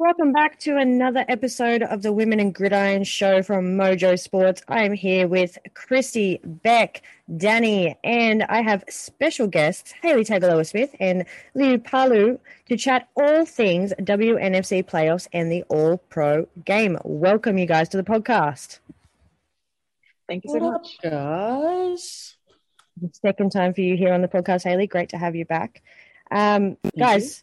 Welcome back to another episode of the Women in Gridiron show from Mojo Sports. I am here with Kristy, Bec, Dani, and I have special guests Hayley Tagaloa Smith and Liu Palu to chat all things WNFC playoffs and the All Pro game. Welcome, you guys, to the podcast. Thank you so much. Guys. Second time for you here on the podcast, Hayley. Great to have you back. Um, guys,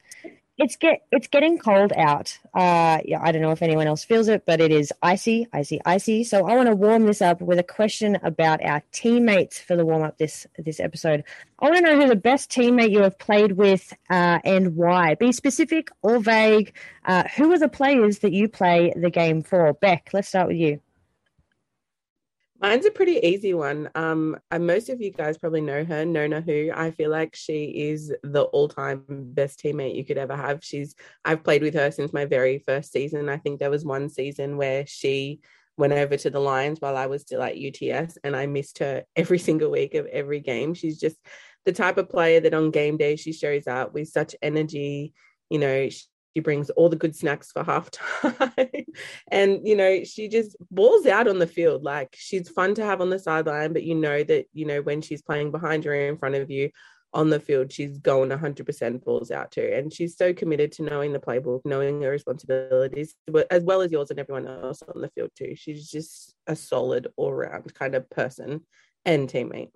it's get it's getting cold out. Uh, yeah, I don't know if anyone else feels it, but it is icy, icy, icy. So I want to warm this up with a question about our teammates for the warm up this this episode. I want to know who the best teammate you have played with uh, and why. Be specific or vague. Uh, who are the players that you play the game for? Bec, let's start with you. Mine's a pretty easy one. Um, most of you guys probably know her, Nona Who. I feel like she is the all-time best teammate you could ever have. She's I've played with her since my very first season. I think there was one season where she went over to the Lions while I was still at UTS, and I missed her every single week of every game. She's just the type of player that on game day she shows up with such energy. You know, she brings all the good snacks for halftime. and, you know, she just balls out on the field. Like she's fun to have on the sideline, but you know that, you know, when she's playing behind you or in front of you on the field, she's going 100% balls out too. And she's so committed to knowing the playbook, knowing her responsibilities, as well as yours and everyone else on the field too. She's just a solid all round kind of person and teammate.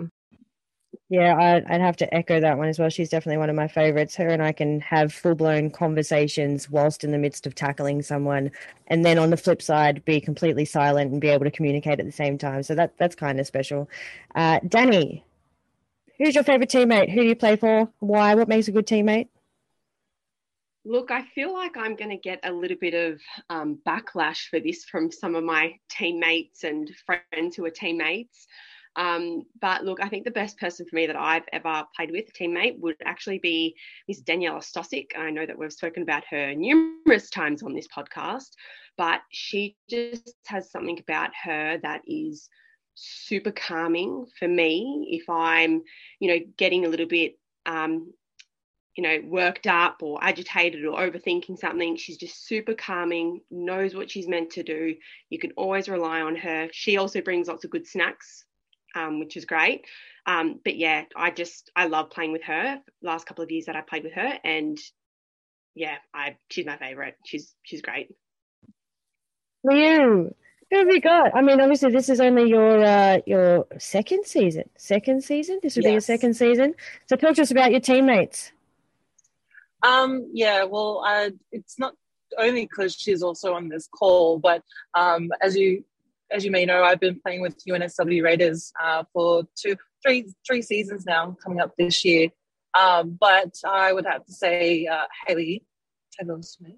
Yeah, I'd, I'd have to echo that one as well. She's definitely one of my favorites. Her and I can have full blown conversations whilst in the midst of tackling someone, and then on the flip side, be completely silent and be able to communicate at the same time. So that that's kind of special. Uh, Dani, who's your favorite teammate? Who do you play for? Why? What makes a good teammate? Look, I feel like I'm going to get a little bit of um, backlash for this from some of my teammates and friends who are teammates. Um, but look, I think the best person for me that I've ever played with, teammate, would actually be Miss Daniela Stosic. I know that we've spoken about her numerous times on this podcast, but she just has something about her that is super calming for me if I'm, you know, getting a little bit um, you know, worked up or agitated or overthinking something. She's just super calming, knows what she's meant to do. You can always rely on her. She also brings lots of good snacks um, which is great. Um, but yeah, I just I love playing with her. Last couple of years that I played with her, and yeah, I she's my favorite. She's she's great. Liu, who have you got? I mean, obviously, this is only your uh, your second season. Second season. This would yes. be your second season. So, talk to us about your teammates. Um. Yeah. Well, uh, it's not only because she's also on this call, but um, as you as you may know, I've been playing with UNSW Raiders uh, for two, three, three seasons now, coming up this year. Um, but I would have to say uh, Hayley Taylor Smith.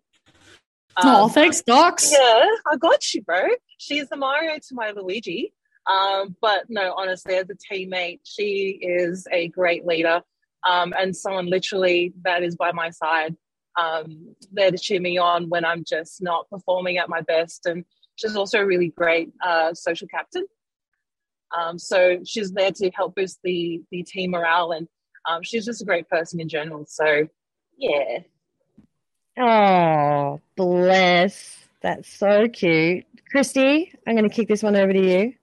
Um, oh, thanks, Docs. Yeah, I got you, bro. She's the Mario to my Luigi. Um, but no, honestly, as a teammate, she is a great leader um, and someone literally that is by my side, um, there to cheer me on when I'm just not performing at my best. And She's also a really great uh, social captain. Um, so she's there to help boost the the team morale, and um, she's just a great person in general. So, yeah. Oh, bless. That's so cute. Kristy, I'm going to kick this one over to you.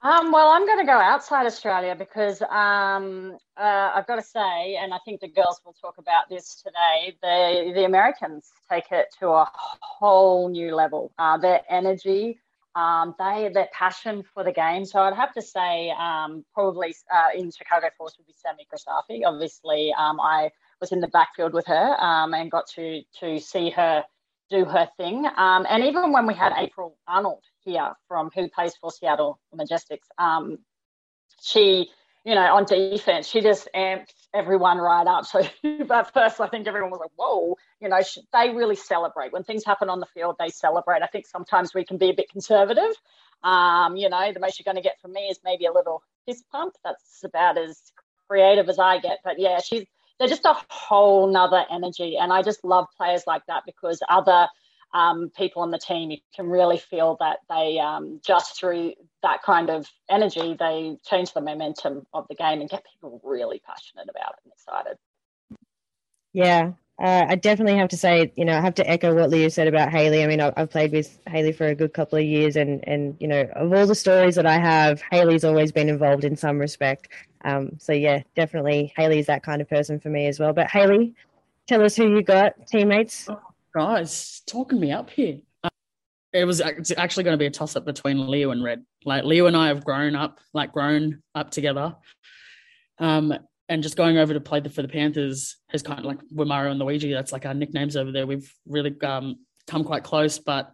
Um, well, I'm going to go outside Australia because um, uh, I've got to say, and I think the girls will talk about this today, the, the Americans take it to a whole new level. Uh, their energy, um, they their passion for the game. So I'd have to say, um, probably uh, in Chicago Force would be Sammy Grisafi. Obviously, um, I was in the backfield with her um, and got to to see her do her thing. Um, and even when we had April Arnold here from who plays for Seattle Majestics, um, she you know, on defense, she just amped everyone right up. So at first, I think everyone was like, whoa, you know, they really celebrate. When things happen on the field, they celebrate. I think sometimes we can be a bit conservative. Um, you know, the most you're going to get from me is maybe a little fist pump. That's about as creative as I get. But yeah, she's they're just a whole nother energy. And I just love players like that because other um, people on the team, you can really feel that they um, just through that kind of energy, they change the momentum of the game and get people really passionate about it and excited. Yeah, uh, I definitely have to say, you know, I have to echo what Liu said about Hayley. I mean, I've played with Hayley for a good couple of years, and and you know, of all the stories that I have, Hayley's always been involved in some respect. Um, so yeah, definitely Hayley is that kind of person for me as well. But Hayley, tell us who you got, teammates. Guys, talking me up here. It was actually going to be a toss up between Liu and Red. Like Liu and I have grown up, like grown up together. Um, and just going over to play the, for the Panthers has kind of like with Mario and Luigi. That's like our nicknames over there. We've really um, come quite close. But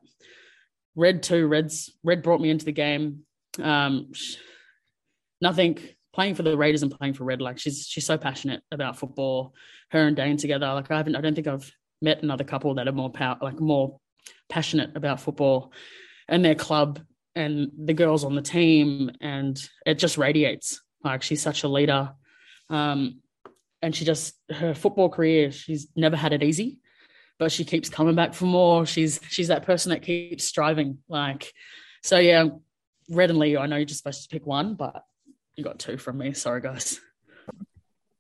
Red too. Red's Red brought me into the game. Um, nothing playing for the Raiders and playing for Red. Like she's she's so passionate about football. Her and Dane together. Like I haven't. I don't think I've met another couple that are more power, like more passionate about football and their club and the girls on the team. And it just radiates. Like she's such a leader. Um, and she just her football career, she's never had it easy, but she keeps coming back for more. She's she's that person that keeps striving. Like, so yeah, Red and Liu. I know you're just supposed to pick one, but you got two from me. Sorry, guys.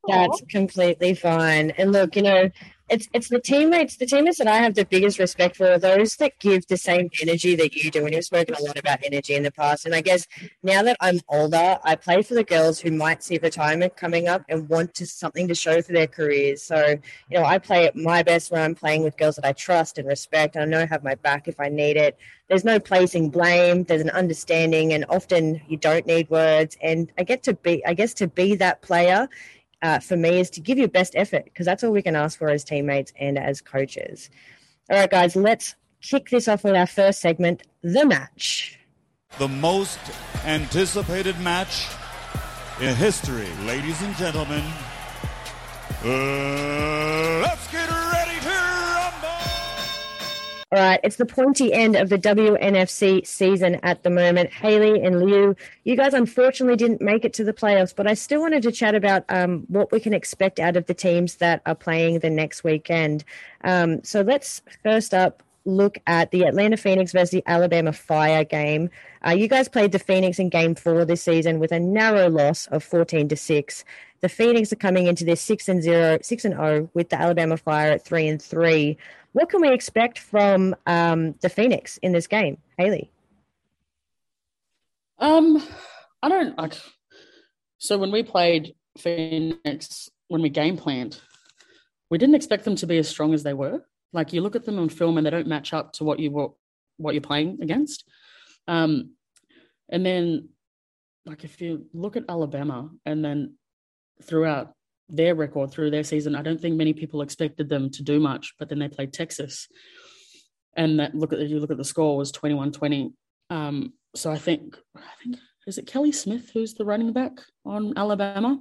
That's completely fine. And look, you know, it's it's the teammates, the teammates that I have the biggest respect for are those that give the same energy that you do. And you've spoken a lot about energy in the past. And I guess now that I'm older, I play for the girls who might see retirement coming up and want to something to show for their careers. So, you know, I play at my best when I'm playing with girls that I trust and respect and I know I have my back if I need it. There's no placing blame, there's an understanding, and often you don't need words. And I get to be I guess to be that player uh, for me is to give your best effort because that's all we can ask for as teammates and as coaches. All right, guys, let's kick this off with our first segment the match. The most anticipated match in history, ladies and gentlemen. Uh, let's get all right, it's the pointy end of the WNFC season at the moment. Hayley and Liu, you guys unfortunately didn't make it to the playoffs, but I still wanted to chat about um, what we can expect out of the teams that are playing the next weekend. Um, so let's first up look at the Atlanta Phoenix versus the Alabama Fire game. Uh, you guys played the Phoenix in game four this season with a narrow loss of 14 to 6. The Phoenix are coming into this 6 and 0, 6 and 0 with the Alabama Fire at 3 and 3. What can we expect from um, the Phoenix in this game, Hayley? Um, I don't. like. so when we played Phoenix, when we game planned, we didn't expect them to be as strong as they were. Like you look at them on film and they don't match up to what you what, what you're playing against. Um, and then, like if you look at Alabama and then throughout their record through their season. I don't think many people expected them to do much, but then they played Texas. And that look at you look at the score was 21-20. Um, so I think I think is it Kelly Smith who's the running back on Alabama?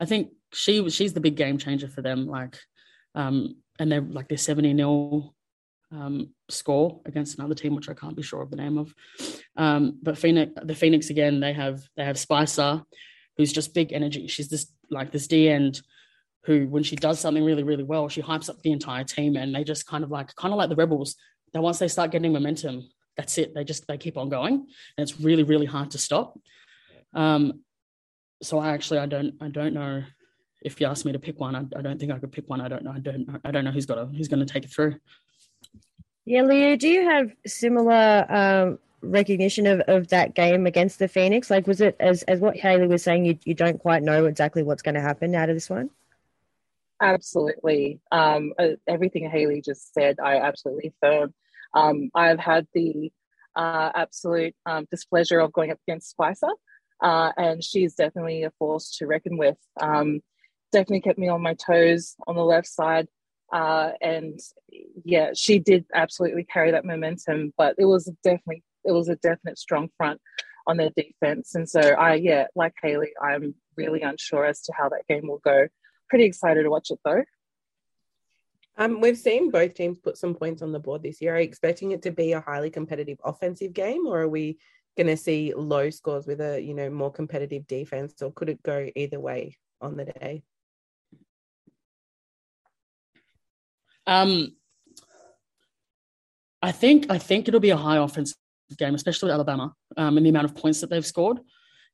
I think she she's the big game changer for them. Like um, and they're like their 70 nil um, score against another team, which I can't be sure of the name of. Um, but Phoenix, the Phoenix again, they have they have Spicer, who's just big energy. She's this like this D end who, when she does something really, really well, she hypes up the entire team and they just kind of like kind of like the rebels. That once they start getting momentum, that's it. They just they keep on going. And it's really, really hard to stop. Um, so I actually I don't I don't know if you ask me to pick one, I, I, don't think I could pick one. I don't know. I don't. I don't know who's got a, who's going to take it through. Yeah, Liu, do you have similar um, recognition of, of that game against the Phoenix? Like, was it as as what Hayley was saying? You you don't quite know exactly what's going to happen out of this one. Absolutely. Um, uh, everything Hayley just said, I absolutely affirm. Um, I've had the uh, absolute um, displeasure of going up against Spicer, uh, and she's definitely a force to reckon with. Um, definitely kept me on my toes on the left side. Uh, and yeah, she did absolutely carry that momentum, but it was definitely it was a definite strong front on their defense. And so I, yeah, like Hayley, I'm really unsure as to how that game will go. Pretty excited to watch it though. Um, we've seen both teams put some points on the board this year. Are you expecting it to be a highly competitive offensive game, or are we going to see low scores with a you know more competitive defense, or could it go either way on the day? Um, I think I think it'll be a high offensive game, especially with Alabama, um, and the amount of points that they've scored.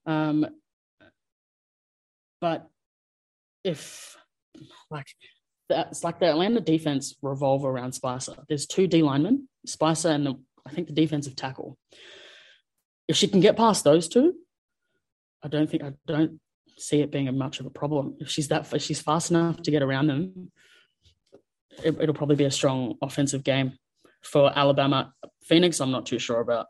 Um, but if like that's like the Atlanta defense revolve around Spicer. There's two D linemen, Spicer and the, I think the defensive tackle. If she can get past those two, I don't think I don't see it being a much of a problem. If she's that if she's fast enough to get around them, it, it'll probably be a strong offensive game for Alabama. Phoenix, I'm not too sure about.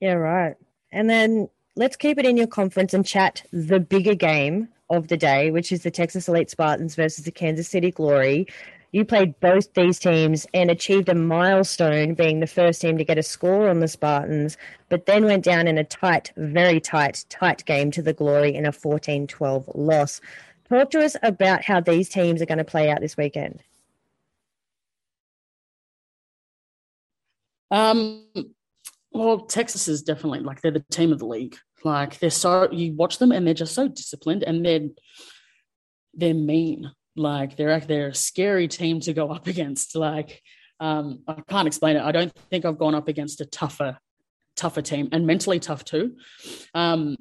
Yeah, right. And then let's keep it in your conference and chat the bigger game of the day, which is the Texas Elite Spartans versus the Kansas City Glory. You played both these teams and achieved a milestone being the first team to get a score on the Spartans, but then went down in a tight, very tight, tight game to the Glory in a 14 12 loss. Talk to us about how these teams are going to play out this weekend. Um, well, Texas is definitely like they're the team of the league. Like they're so you watch them and they're just so disciplined and they're they're mean. Like they're they're a scary team to go up against. Like um, I can't explain it. I don't think I've gone up against a tougher tougher team and mentally tough too. Um,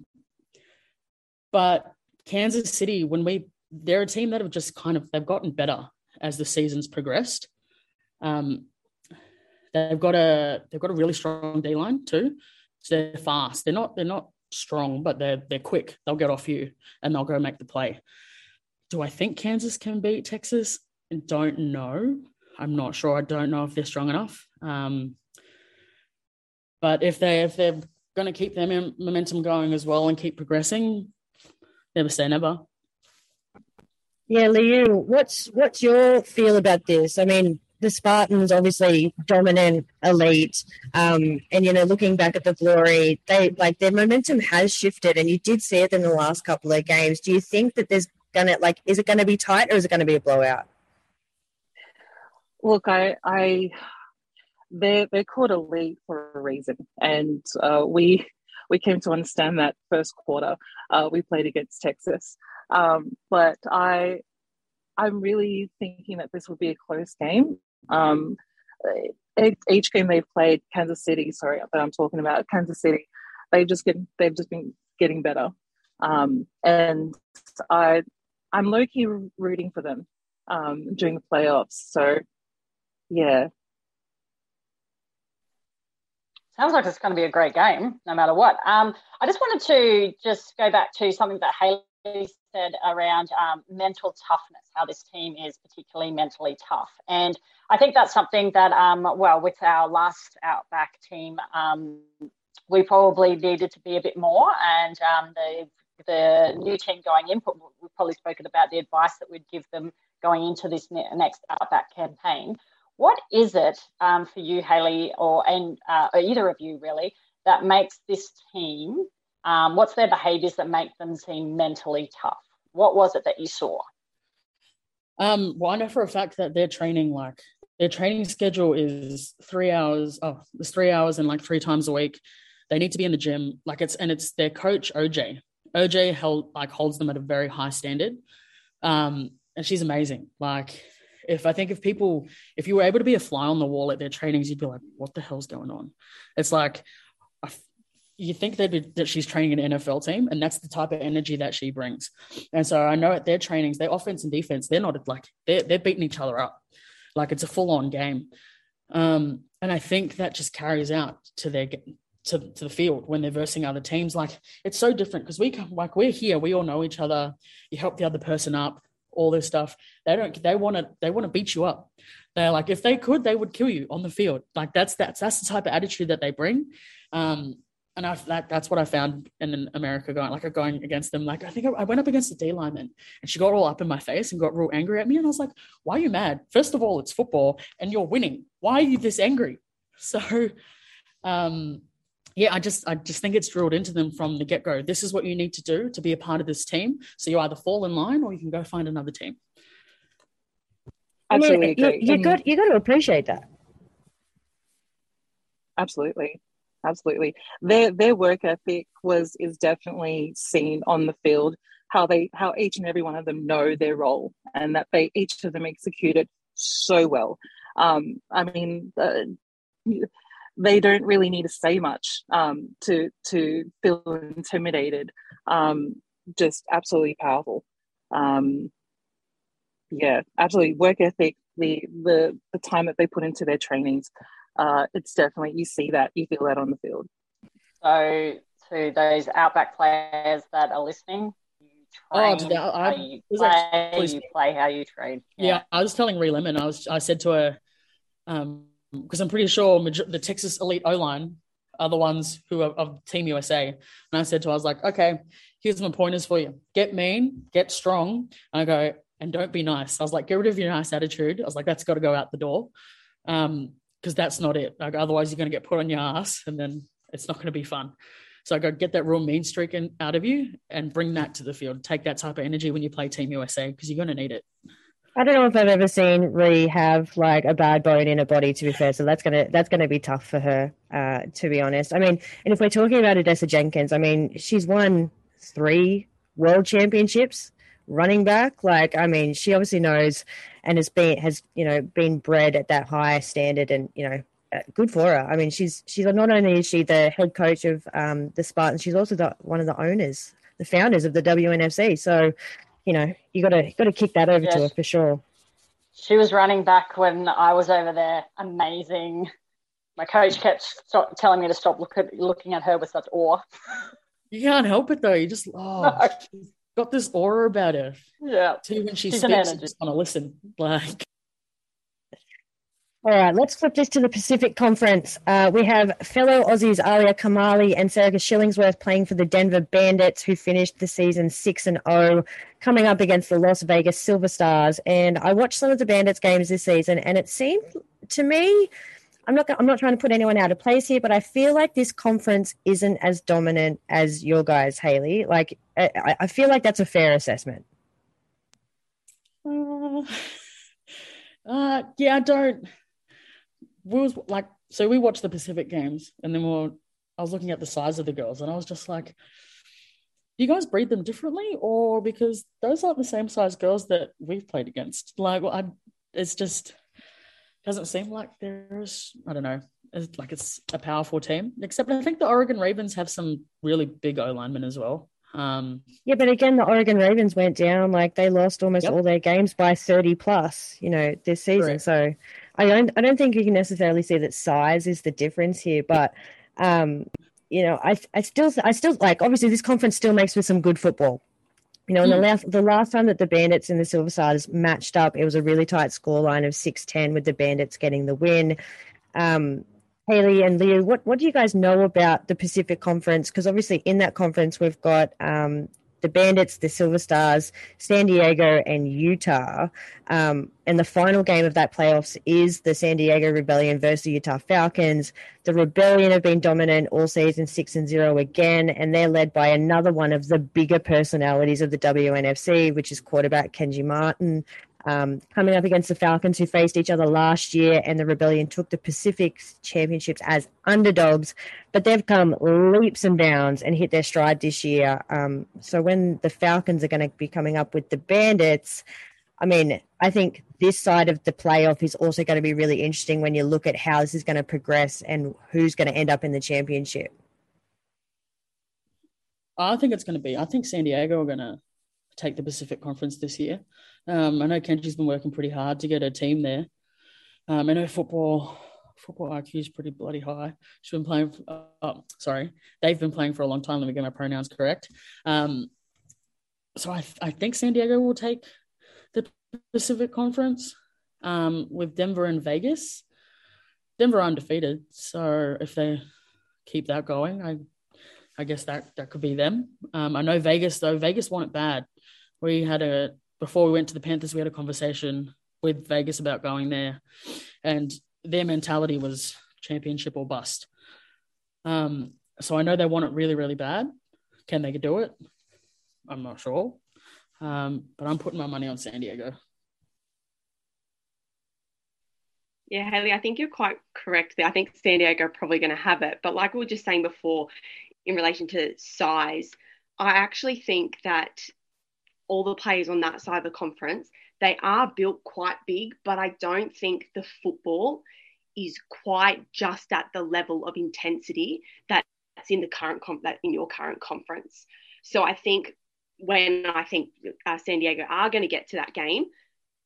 but Kansas City, when we they're a team that have just kind of they've gotten better as the seasons progressed. Um, they've got a they've got a really strong D line too. So they're fast. They're not they're not strong, but they're they're quick. They'll get off you and they'll go make the play. Do I think Kansas can beat Texas? I don't know. I'm not sure. I don't know if they're strong enough. Um, but if they if they're going to keep their momentum going as well and keep progressing, never say never. Yeah, Liu, what's what's your feel about this? I mean, the Spartans obviously dominant, elite, um, and you know, looking back at the glory, they like their momentum has shifted, and you did see it in the last couple of games. Do you think that there's gonna like, is it going to be tight or is it going to be a blowout? Look, I, I, they're they're called elite for a reason, and uh, we we came to understand that first quarter. Uh, we played against Texas, um, but I I'm really thinking that this will be a close game. Um, each game they've played, Kansas City, sorry, that I'm talking about, Kansas City, they just get they've just been getting better, um, and I I'm low key rooting for them um, during the playoffs. So, yeah. Sounds like it's going to be a great game, no matter what. Um, I just wanted to just go back to something that Hayley said around um, mental toughness, how this team is particularly mentally tough. And I think that's something that, um, well, with our last Outback team, um, we probably needed to be a bit more. And um, the, the new team going in, we've probably spoken about the advice that we'd give them going into this next Outback campaign. What is it um, for you, Hayley, or and uh, or either of you really, that makes this team um, what's their behaviors that make them seem mentally tough? What was it that you saw? Um, well, I know for a fact that their training, like their training schedule is three hours. Oh, it's three hours and like three times a week. They need to be in the gym. Like it's and it's their coach OJ. OJ held like holds them at a very high standard. Um, and she's amazing. Like if I think if people, if you were able to be a fly on the wall at their trainings, you'd be like, what the hell's going on? It's like you think that that she's training an NFL team, and that's the type of energy that she brings. And so I know at their trainings, their offense and defense, they're not like they're they're beating each other up, like it's a full on game. Um, and I think that just carries out to their to, to the field when they're versing other teams. Like it's so different because we like we're here, we all know each other. You help the other person up, all this stuff. They don't. They want to. They want to beat you up. They're like if they could, they would kill you on the field. Like that's that's that's the type of attitude that they bring. Um, and I, that, that's what I found in America going like going against them. Like I think I, I went up against the D lineman and she got all up in my face and got real angry at me. And I was like, why are you mad? First of all, it's football and you're winning. Why are you this angry? So um yeah, I just I just think it's drilled into them from the get go. This is what you need to do to be a part of this team. So you either fall in line or you can go find another team. Absolutely, you, you got you got to appreciate that. Absolutely, absolutely. Their their work ethic was is definitely seen on the field. How they how each and every one of them know their role and that they each of them execute it so well. Um, I mean. Uh, they don't really need to say much um, to to feel intimidated. Um, just absolutely powerful. Um, yeah, absolutely. Work ethic, the the the time that they put into their trainings, uh, it's definitely you see that, you feel that on the field. So to those outback players that are listening, you Oh, train I- how you play, you play how you train. Yeah. I was telling Ree Lemon, I was I said to her, um, because I'm pretty sure major- the Texas Elite O line are the ones who are of Team USA. And I said to her, I was like, okay, here's my pointers for you. Get mean, get strong. And I go, and don't be nice. I was like, get rid of your nice attitude. I was like, that's got to go out the door. Um, because that's not it. Like, otherwise, you're going to get put on your ass, and then it's not going to be fun. So I go get that real mean streak in, out of you and bring that to the field. Take that type of energy when you play Team USA because you're going to need it. I don't know if I've ever seen Ree have like a bad bone in her body. To be fair, so that's gonna that's gonna be tough for her. Uh, to be honest, I mean, and if we're talking about Odessa Jenkins, I mean, she's won three world championships running back. Like, I mean, she obviously knows and has been has you know been bred at that high standard, and you know, uh, good for her. I mean, she's she's not only is she the head coach of um, the Spartans, she's also the, one of the owners, the founders of the WNFC. So, you know, you got to got to kick that over to her for sure. She was running back when I was over there. Amazing. My coach kept stop, telling me to stop look at, looking at her with such awe. You can't help it though. You just oh, she's got this aura about her. Yeah. Too when she She's an speaks, you just want to listen. Like All right, let's flip this to the Pacific Conference. Uh, we have fellow Aussies Alia Karmali and Serika Shillingsworth playing for the Denver Bandits, who finished the season six and zero, coming up against the Las Vegas Silver Stars. And I watched some of the Bandits games this season, and it seemed to me, I'm not, I'm not trying to put anyone out of place here, but I feel like this conference isn't as dominant as your guys, Hayley. Like, I, I feel like that's a fair assessment. Uh, uh, yeah, I don't. We was like, so we watched the Pacific games, and then we were, I was looking at the size of the girls, and I was just like, do you guys breed them differently, or because those aren't the same size girls that we've played against? Like, well, I, it's just doesn't seem like there's, I don't know, it's like it's a powerful team. Except I think the Oregon Ravens have some really big O linemen as well. Um, Yeah, but again, the Oregon Ravens went down. Like they lost almost Yep. all their games by thirty plus. You know, this season. Correct. So I don't, I don't think you can necessarily see that size is the difference here. But um, you know, I, I still, I still like. Obviously, this conference still makes for some good football. You know, and the Mm. last the last time that the Bandits and the Silver Stars matched up, it was a really tight scoreline of six ten with the Bandits getting the win. Um, Hayley and Liu, what what do you guys know about the Pacific Conference? Because obviously in that conference we've got um, the Bandits, the Silver Stars, San Diego, and Utah. Um, and the final game of that playoffs is the San Diego Rebellion versus the Utah Falcons. The Rebellion have been dominant all season, six and zero again, and they're led by another one of the bigger personalities of the WNFC, which is quarterback Kenji Martin. Um, coming up against the Falcons, who faced each other last year, and the Rebellion took the Pacific Championships as underdogs, but they've come leaps and bounds and hit their stride this year. Um, so when the Falcons are going to be coming up with the Bandits, I mean, I think this side of the playoff is also going to be really interesting when you look at how this is going to progress and who's going to end up in the championship. I think it's going to be. I think San Diego are going to take the Pacific Conference this year. Um, I know Kenji's been working pretty hard to get a team there. Um, I know football football IQ is pretty bloody high. She's been playing. For, oh, sorry, they've been playing for a long time. Let me get my pronouns correct. Um, so I I think San Diego will take the Pacific Conference um, with Denver and Vegas. Denver undefeated, so if they keep that going, I I guess that that could be them. Um, I know Vegas though. Vegas want it bad. We had a before we went to the Panthers. We had a conversation with Vegas about going there, and their mentality was championship or bust. Um, so I know they want it really, really bad. Can they do it? I'm not sure. Um, but I'm putting my money on San Diego. Yeah, Hayley, I think you're quite correct there. I think San Diego are probably going to have it. But like we were just saying before, in relation to size, I actually think that all the players on that side of the conference, they are built quite big, but I don't think the football is quite just at the level of intensity that's in the current that in your current conference. So I think when I think uh, San Diego are going to get to that game,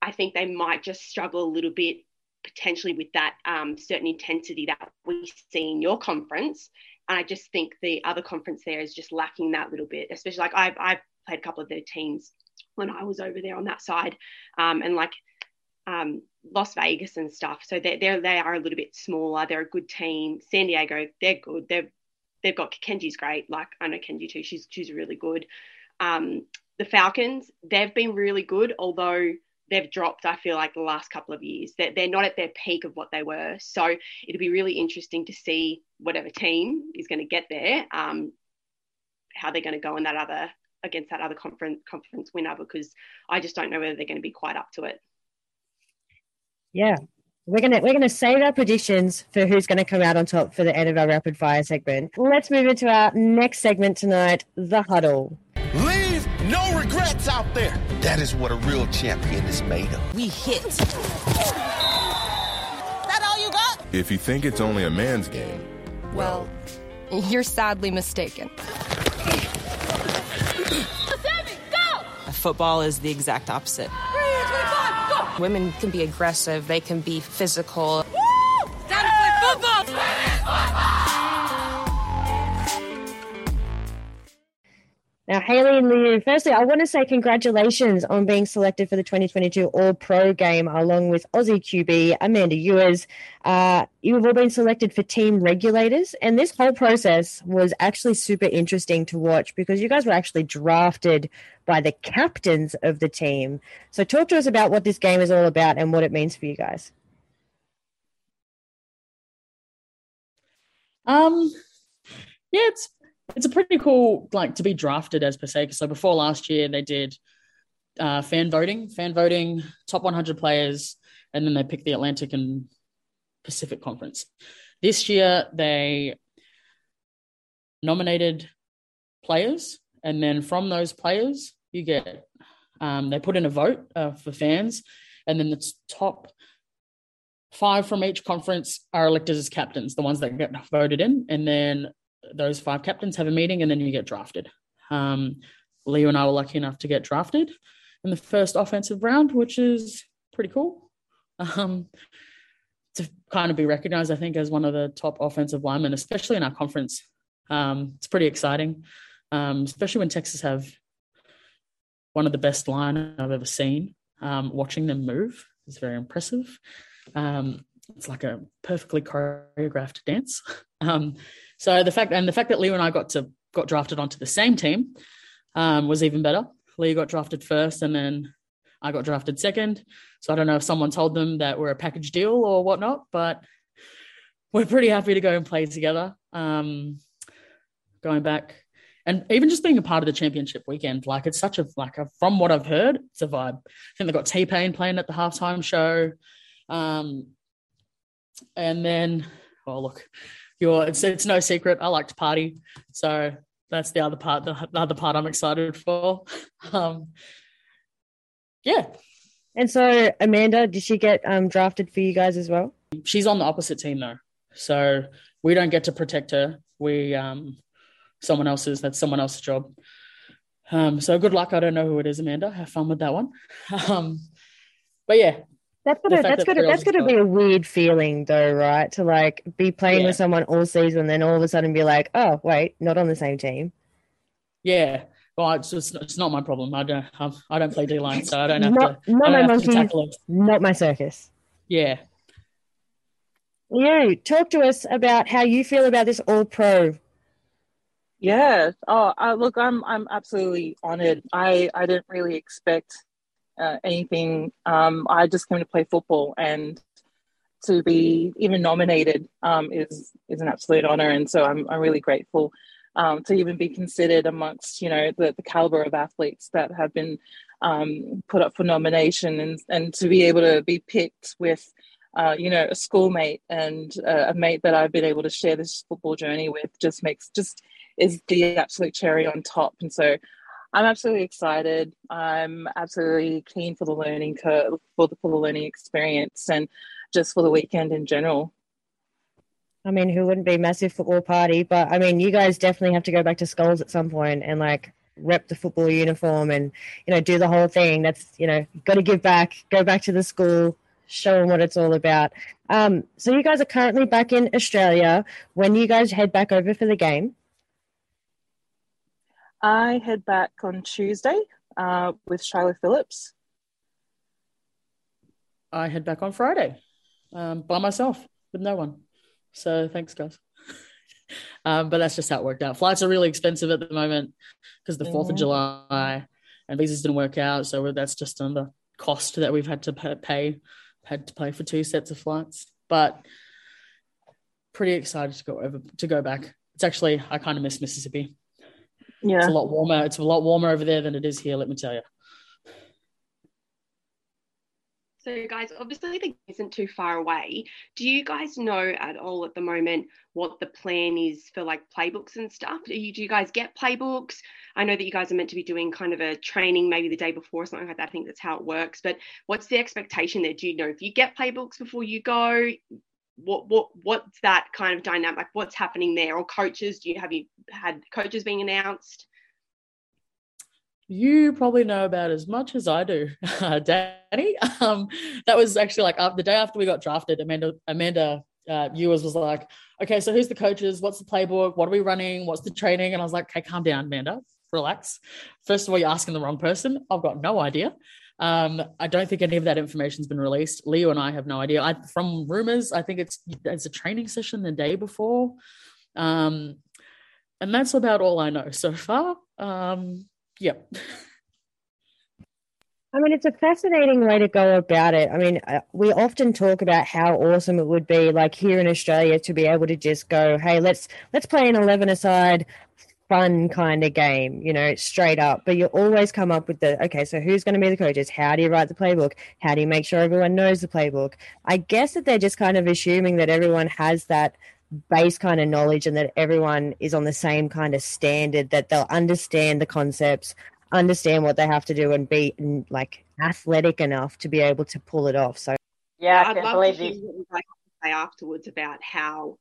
I think they might just struggle a little bit potentially with that um, certain intensity that we see in your conference. And I just think the other conference there is just lacking that little bit, especially like I've, I've played a couple of their teams when I was over there on that side. Um, and like um, Las Vegas and stuff. So they're, they're, they are a little bit smaller. They're a good team. San Diego, they're good. They've, they've got Kenji's great. Like I know Kenji too. She's, she's really good. Um, the Falcons, they've been really good, although they've dropped, I feel like, the last couple of years. They're, they're not at their peak of what they were. So it'll be really interesting to see whatever team is going to get there, um, how they're going to go in that other against that other conference conference winner because I just don't know whether they're going to be quite up to it. Yeah. We're gonna we're gonna save our predictions for who's gonna come out on top for the end of our rapid fire segment. Let's move into our next segment tonight, the huddle. Leave no regrets out there. That is what a real champion is made of. We hit. That all you got? If you think it's only a man's game, well, you're sadly mistaken. Football is the exact opposite. Women can be aggressive, they can be physical. Woo! Now, Hayley and Liu, firstly, I want to say congratulations on being selected for the 2022 All Pro game, along with Aussie QB Amanda Ewers. Uh, you've all been selected for team regulators, and this whole process was actually super interesting to watch because you guys were actually drafted by the captains of the team. So, talk to us about what this game is all about and what it means for you guys. Um, yeah, it's it's a pretty cool like to be drafted as per se. So before last year, they did uh, fan voting, fan voting, top 100 players, and then they picked the Atlantic and Pacific Conference. This year, they nominated players, and then from those players, you get um, they put in a vote uh, for fans, and then the top five from each conference are elected as captains, the ones that get voted in, and then those five captains have a meeting and then you get drafted. Um, Liu and I were lucky enough to get drafted in the first offensive round, which is pretty cool. Um, to kind of be recognized, I think, as one of the top offensive linemen, especially in our conference. Um, it's pretty exciting, um, especially when Texas have one of the best line I've ever seen. Um, watching them move is very impressive. Um, it's like a perfectly choreographed dance. So the fact and the fact that Liu and I got to got drafted onto the same team um, was even better. Liu got drafted first, and then I got drafted second. So I don't know if someone told them that we're a package deal or whatnot, but we're pretty happy to go and play together. Um, going back and even just being a part of the championship weekend, like it's such a like a, from what I've heard, it's a vibe. I think they've got T Pain playing at the halftime show. Um, and then, oh look, you're it's it's no secret. I like to party, so that's the other part. The, the other part I'm excited for. Um, yeah. And so Amanda, did she get um, drafted for you guys as well? She's on the opposite team though, so we don't get to protect her. We um, someone else's. That's someone else's job. Um, so good luck. I don't know who it is, Amanda. Have fun with that one. Um, but yeah, that's gonna that's gonna that's gonna be a weird feeling though, right? To like be playing Yeah. with someone all season, then all of a sudden be like, oh wait, not on the same team. Yeah. Well, it's just it's not my problem. I don't have, I don't play D line, so I don't have Not, to. not my don't to monkey, tackle it. not my circus. Yeah. You talk to us about how you feel about this All Pro. Yes. Oh, uh, look, I'm I'm absolutely honored. I I didn't really expect uh, anything. Um, I just came to play football, and to be even nominated um, is is an absolute honor, and so I'm I'm really grateful um, to even be considered amongst you know the, the caliber of athletes that have been um, put up for nomination, and and to be able to be picked with. Uh, you know, a schoolmate and uh, a mate that I've been able to share this football journey with just makes just is the absolute cherry on top. And so I'm absolutely excited. I'm absolutely keen for the learning curve, for the, for the learning experience, and just for the weekend in general. I mean, who wouldn't be massive football party? But I mean, you guys definitely have to go back to Skulls at some point and like rep the football uniform and you know do the whole thing. That's you know got to give back, go back to the school, show them what it's all about. Um, so you guys are currently back in Australia. When you guys head back over for the game? I head back on Tuesday uh, with Shiloh Phillips. I head back on Friday um, by myself with no one. So thanks, guys. um, but that's just how it worked out. Flights are really expensive at the moment because the 4th mm-hmm. of July and visas didn't work out. So that's just another cost that we've had to pay, had to pay for two sets of flights. But pretty excited to go over to go back. It's actually I kind of miss Mississippi. Yeah. It's a lot warmer. It's a lot warmer over there than it is here, let me tell you. So, guys, obviously the isn't too far away. Do you guys know at all at the moment what the plan is for like playbooks and stuff? Do you, do you guys get playbooks? I know that you guys are meant to be doing kind of a training maybe the day before or something like that. I think that's how it works. But what's the expectation there? Do you know if you get playbooks before you go? What what what's that kind of dynamic like what's happening there or coaches do you have you had coaches being announced you probably know about as much as I do, uh, Dani. Um, that was actually like the day after we got drafted. Amanda Amanda uh, was like, "Okay, so who's the coaches? What's the playbook? What are we running? What's the training?" And I was like, "Okay, calm down, Amanda. Relax. First of all, you're asking the wrong person. I've got no idea. Um, I don't think any of that information's been released. Liu and I have no idea. I, from rumors, I think it's it's a training session the day before, um, and that's about all I know so far. Um, yep. I mean, it's a fascinating way to go about it. I mean, uh, we often talk about how awesome it would be, like here in Australia, to be able to just go, "Hey, let's let's play an eleven aside fun kind of game, you know, straight up. But you always come up with the okay, so who's going to be the coaches? How do you write the playbook? How do you make sure everyone knows the playbook? I guess that they're just kind of assuming that everyone has that base kind of knowledge and that everyone is on the same kind of standard, that they'll understand the concepts, understand what they have to do, and be like athletic enough to be able to pull it off. So, yeah, I I'd love to hear what you guys say afterwards about how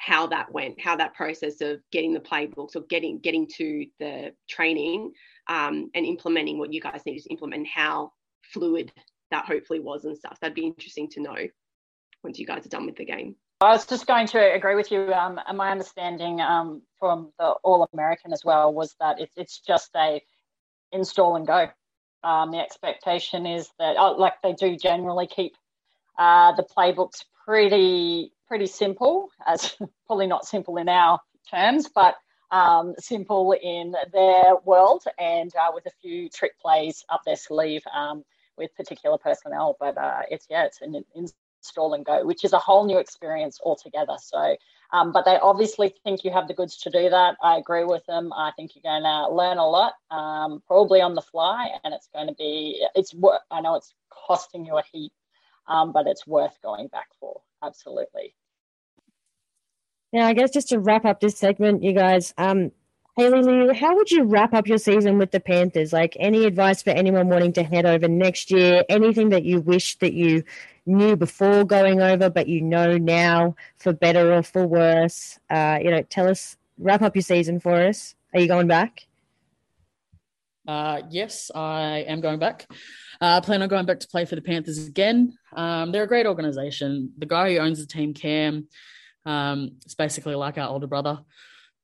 how that went, how that process of getting the playbooks or getting getting to the training um, and implementing what you guys needed to implement, how fluid that hopefully was and stuff. That'd be interesting to know once you guys are done with the game. I was just going to agree with you. Um, and my understanding um, from the All American as well was that it's it's just a install and go. Um, the expectation is that, oh, like they do generally keep uh, the playbooks pretty pretty simple, as probably not simple in our terms, but um, simple in their world and uh, with a few trick plays up their sleeve um, with particular personnel. But uh, it's, yeah, it's an install and go, which is a whole new experience altogether. So, um, but they obviously think you have the goods to do that. I agree with them. I think you're going to learn a lot, um, probably on the fly, and it's going to be, it's, I know it's costing you a heap, um, but it's worth going back for. Absolutely. Now, I guess just to wrap up this segment, you guys, um, Hayley Liu, how would you wrap up your season with the Panthers? Like, any advice for anyone wanting to head over next year? Anything that you wish that you knew before going over, but you know now for better or for worse? Uh, you know, tell us, wrap up your season for us. Are you going back? Uh, yes, I am going back. Uh, plan on going back to play for the Panthers again. Um, they're a great organization. The guy who owns the team, Cam, um, it's basically like our older brother.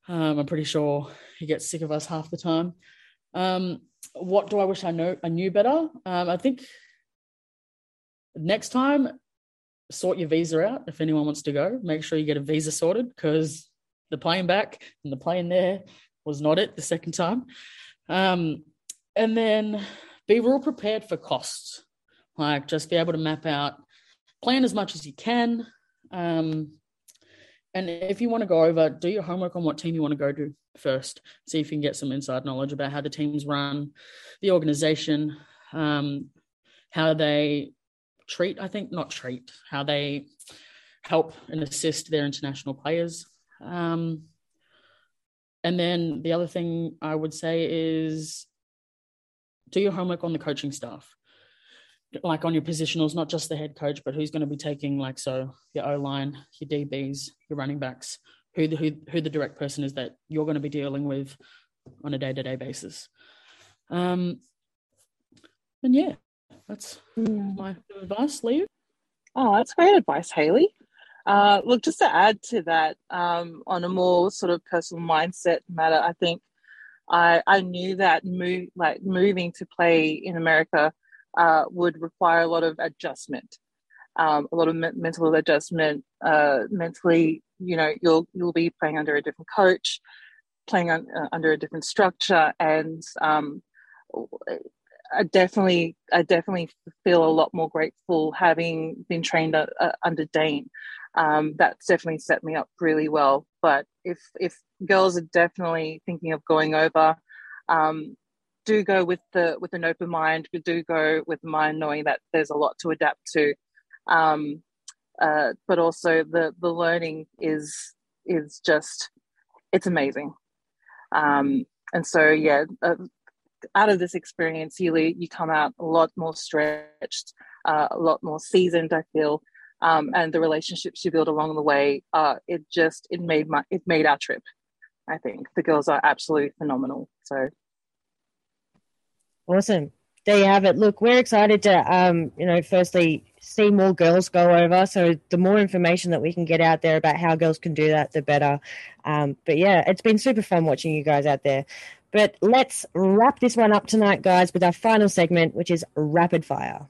Um, I'm pretty sure he gets sick of us half the time. Um, what do I wish I know I knew better? Um, I think next time, sort your visa out if anyone wants to go. Make sure you get a visa sorted because the plane back and the plane there was not it the second time. Um, and then be real prepared for costs. Like just be able to map out plan as much as you can. Um, and if you want to go over, do your homework on what team you want to go to first. See if you can get some inside knowledge about how the teams run, the organization, um, how they treat, I think, not treat, how they help and assist their international players. Um, and then the other thing I would say is do your homework on the coaching staff like on your positionals, not just the head coach, but who's going to be taking like so your O line, your DBs, your running backs, who the who, who the direct person is that you're going to be dealing with on a day to day basis. Um, and yeah, that's my advice, Liu. Oh, that's great advice, Hayley. Uh, look, just to add to that, um, on a more sort of personal mindset matter, I think I I knew that move like moving to play in America uh, would require a lot of adjustment, um, a lot of me- mental adjustment. Uh, mentally, you know, you'll you'll be playing under a different coach, playing on, uh, under a different structure, and um, I definitely I definitely feel a lot more grateful having been trained uh, under Dane. Um, that's definitely set me up really well. But if if girls are definitely thinking of going over, um, do go with the with an open mind. We do go with mind knowing that there's a lot to adapt to, um, uh, but also the the learning is is just it's amazing. Um, and so yeah, uh, out of this experience, you you come out a lot more stretched, uh, a lot more seasoned. I feel. Um, and the relationships you build along the way, uh, it just it made my it made our trip. I think the girls are absolutely phenomenal. So Awesome. There you have it. Look, we're excited to, um, you know, firstly see more girls go over. So the more information that we can get out there about how girls can do that, the better. Um, but yeah, it's been super fun watching you guys out there. But let's wrap this one up tonight, guys, with our final segment, which is rapid fire.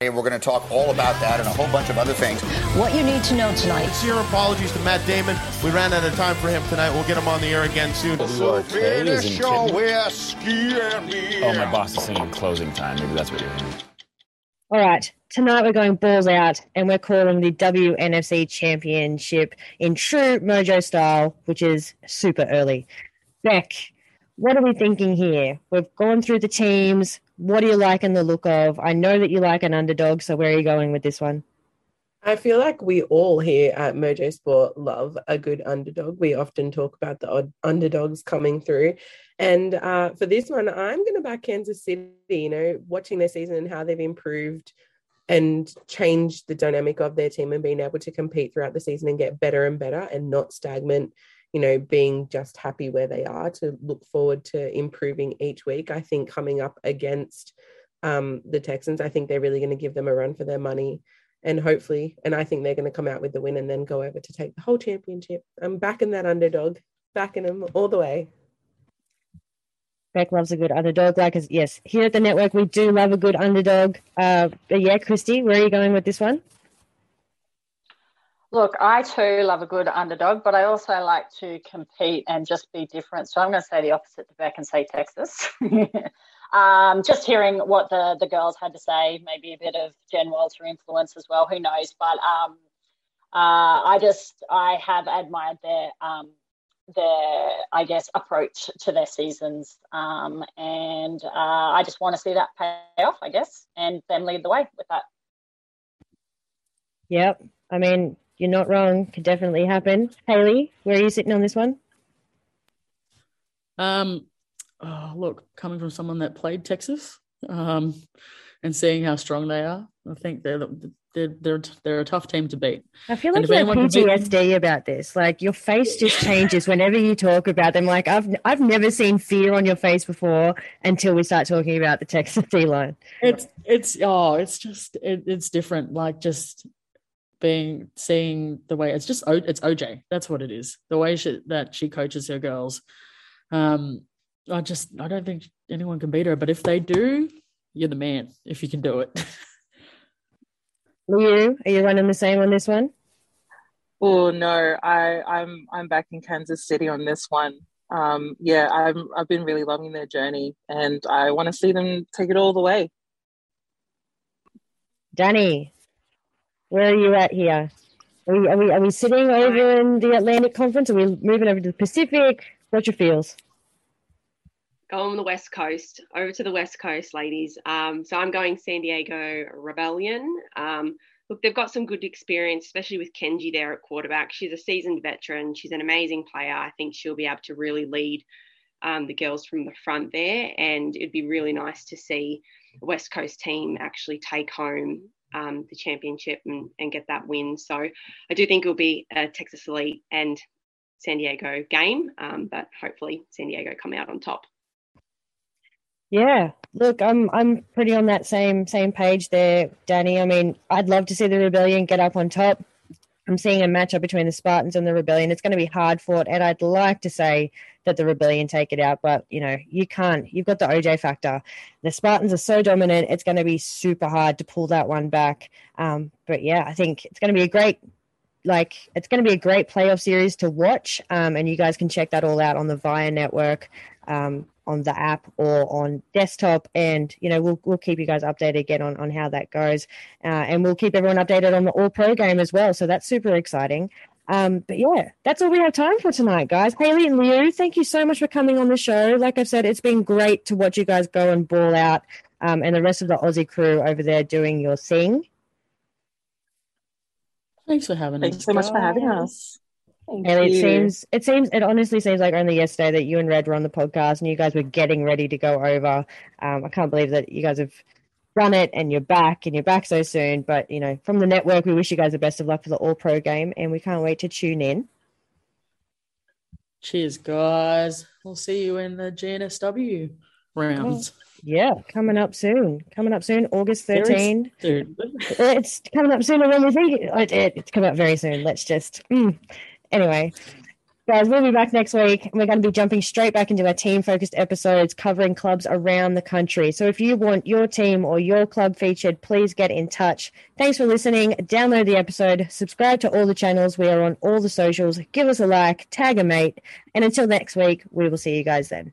And we're going to talk all about that and a whole bunch of other things. What you need to know tonight. Sincere apologies to Matt Damon. We ran out of time for him tonight. We'll get him on the air again soon. So finish your whiskey and me. Oh, my boss is singing closing time. Maybe that's what you're hearing. All right. Tonight we're going balls out and we're calling the WNFC Championship in true Mojo style, which is super early. Bec, what are we thinking here? We've gone through the teams. What do you like in the look of? I know that you like an underdog, so where are you going with this one? I feel like we all here at Mojo Sport love a good underdog. We often talk about the odd underdogs coming through. And uh, for this one, I'm going to back Kansas City, you know, watching their season and how they've improved and changed the dynamic of their team and being able to compete throughout the season and get better and better and not stagnant you know, being just happy where they are to look forward to improving each week. I think coming up against um, the Texans, I think they're really going to give them a run for their money. And hopefully, and I think they're going to come out with the win and then go over to take the whole championship. I'm backing that underdog, backing them all the way. Bec loves a good underdog. Like, yes, here at the network, we do love a good underdog. Uh, but yeah, Kristy, where are you going with this one? Look, I too love a good underdog, but I also like to compete and just be different. So I'm going to say the opposite to Bec and say Texas. um, just hearing what the, the girls had to say, maybe a bit of Jen Welter influence as well, who knows. But um, uh, I just, I have admired their, um, their, I guess, approach to their seasons. Um, and uh, I just want to see that pay off, I guess, and them lead the way with that. Yep. I mean, you're not wrong. Could definitely happen. Hayley, where are you sitting on this one? Um, oh, look, coming from someone that played Texas, um, and seeing how strong they are, I think they're they're they're they're a tough team to beat. I feel like you have PTSD beat... about this. Like your face just changes whenever you talk about them. Like I've I've never seen fear on your face before until we start talking about the Texas D line. It's it's oh, it's just it, it's different. Like just being seeing the way it's just it's OJ. That's what it is. The way she, that she coaches her girls. Um, I just I don't think anyone can beat her. But if they do, you're the man. If you can do it. Liu, are you running the same on this one? Oh no, I I'm I'm back in Kansas City on this one. Um, yeah, I'm I've been really loving their journey, and I want to see them take it all the way. Dani, Where are you at here? Are we, are we, are we sitting over in the Atlantic Conference? Are we moving over to the Pacific? What's your feels? Go on the West Coast, over to the West Coast, ladies. Um, so I'm going San Diego Rebellion. Um, look, they've got some good experience, especially with Kenji there at quarterback. She's a seasoned veteran. She's an amazing player. I think she'll be able to really lead um, the girls from the front there. And it'd be really nice to see a West Coast team actually take home um, the championship and, and get that win. So I do think it'll be a Texas Elite and San Diego game, um, but hopefully San Diego come out on top. Yeah, look, I'm I'm pretty on that same same page there, Dani. I mean, I'd love to see the Rebellion get up on top. I'm seeing a matchup between the Spartans and the Rebellion. It's going to be hard fought, and I'd like to say that the Rebellion take it out, but you know, you can't. You've got the OJ factor. The Spartans are so dominant; it's going to be super hard to pull that one back. Um, but yeah, I think it's going to be a great like it's going to be a great playoff series to watch um, and you guys can check that all out on the via network um, on the app or on desktop and you know we'll, we'll keep you guys updated again on, on how that goes. Uh, and we'll keep everyone updated on the all pro game as well so that's super exciting. Um, but yeah that's all we have time for tonight guys. Hayley and liu thank you so much for coming on the show. Like i've said it's been great to watch you guys go and ball out um, and the rest of the aussie crew over there doing your thing. Thanks for having Thanks us. so much for having us. Thank and it seems it seems it honestly seems like only yesterday that you and Red were on the podcast and you guys were getting ready to go over. Um, I can't believe that you guys have run it and you're back and you're back so soon. But you know, from the network, we wish you guys the best of luck for the All Pro game, and we can't wait to tune in. Cheers, guys. We'll see you in the GNSW rounds. Yeah, coming up soon. Coming up soon, August 13th. It's coming up sooner than we think. It, it, it's coming up very soon. Let's just. mm. Anyway, guys, we'll be back next week. We're going to be jumping straight back into our team focused episodes covering clubs around the country. So if you want your team or your club featured, please get in touch. Thanks for listening. Download the episode, subscribe to all the channels. We are on all the socials. Give us a like, tag a mate. And until next week, we will see you guys then.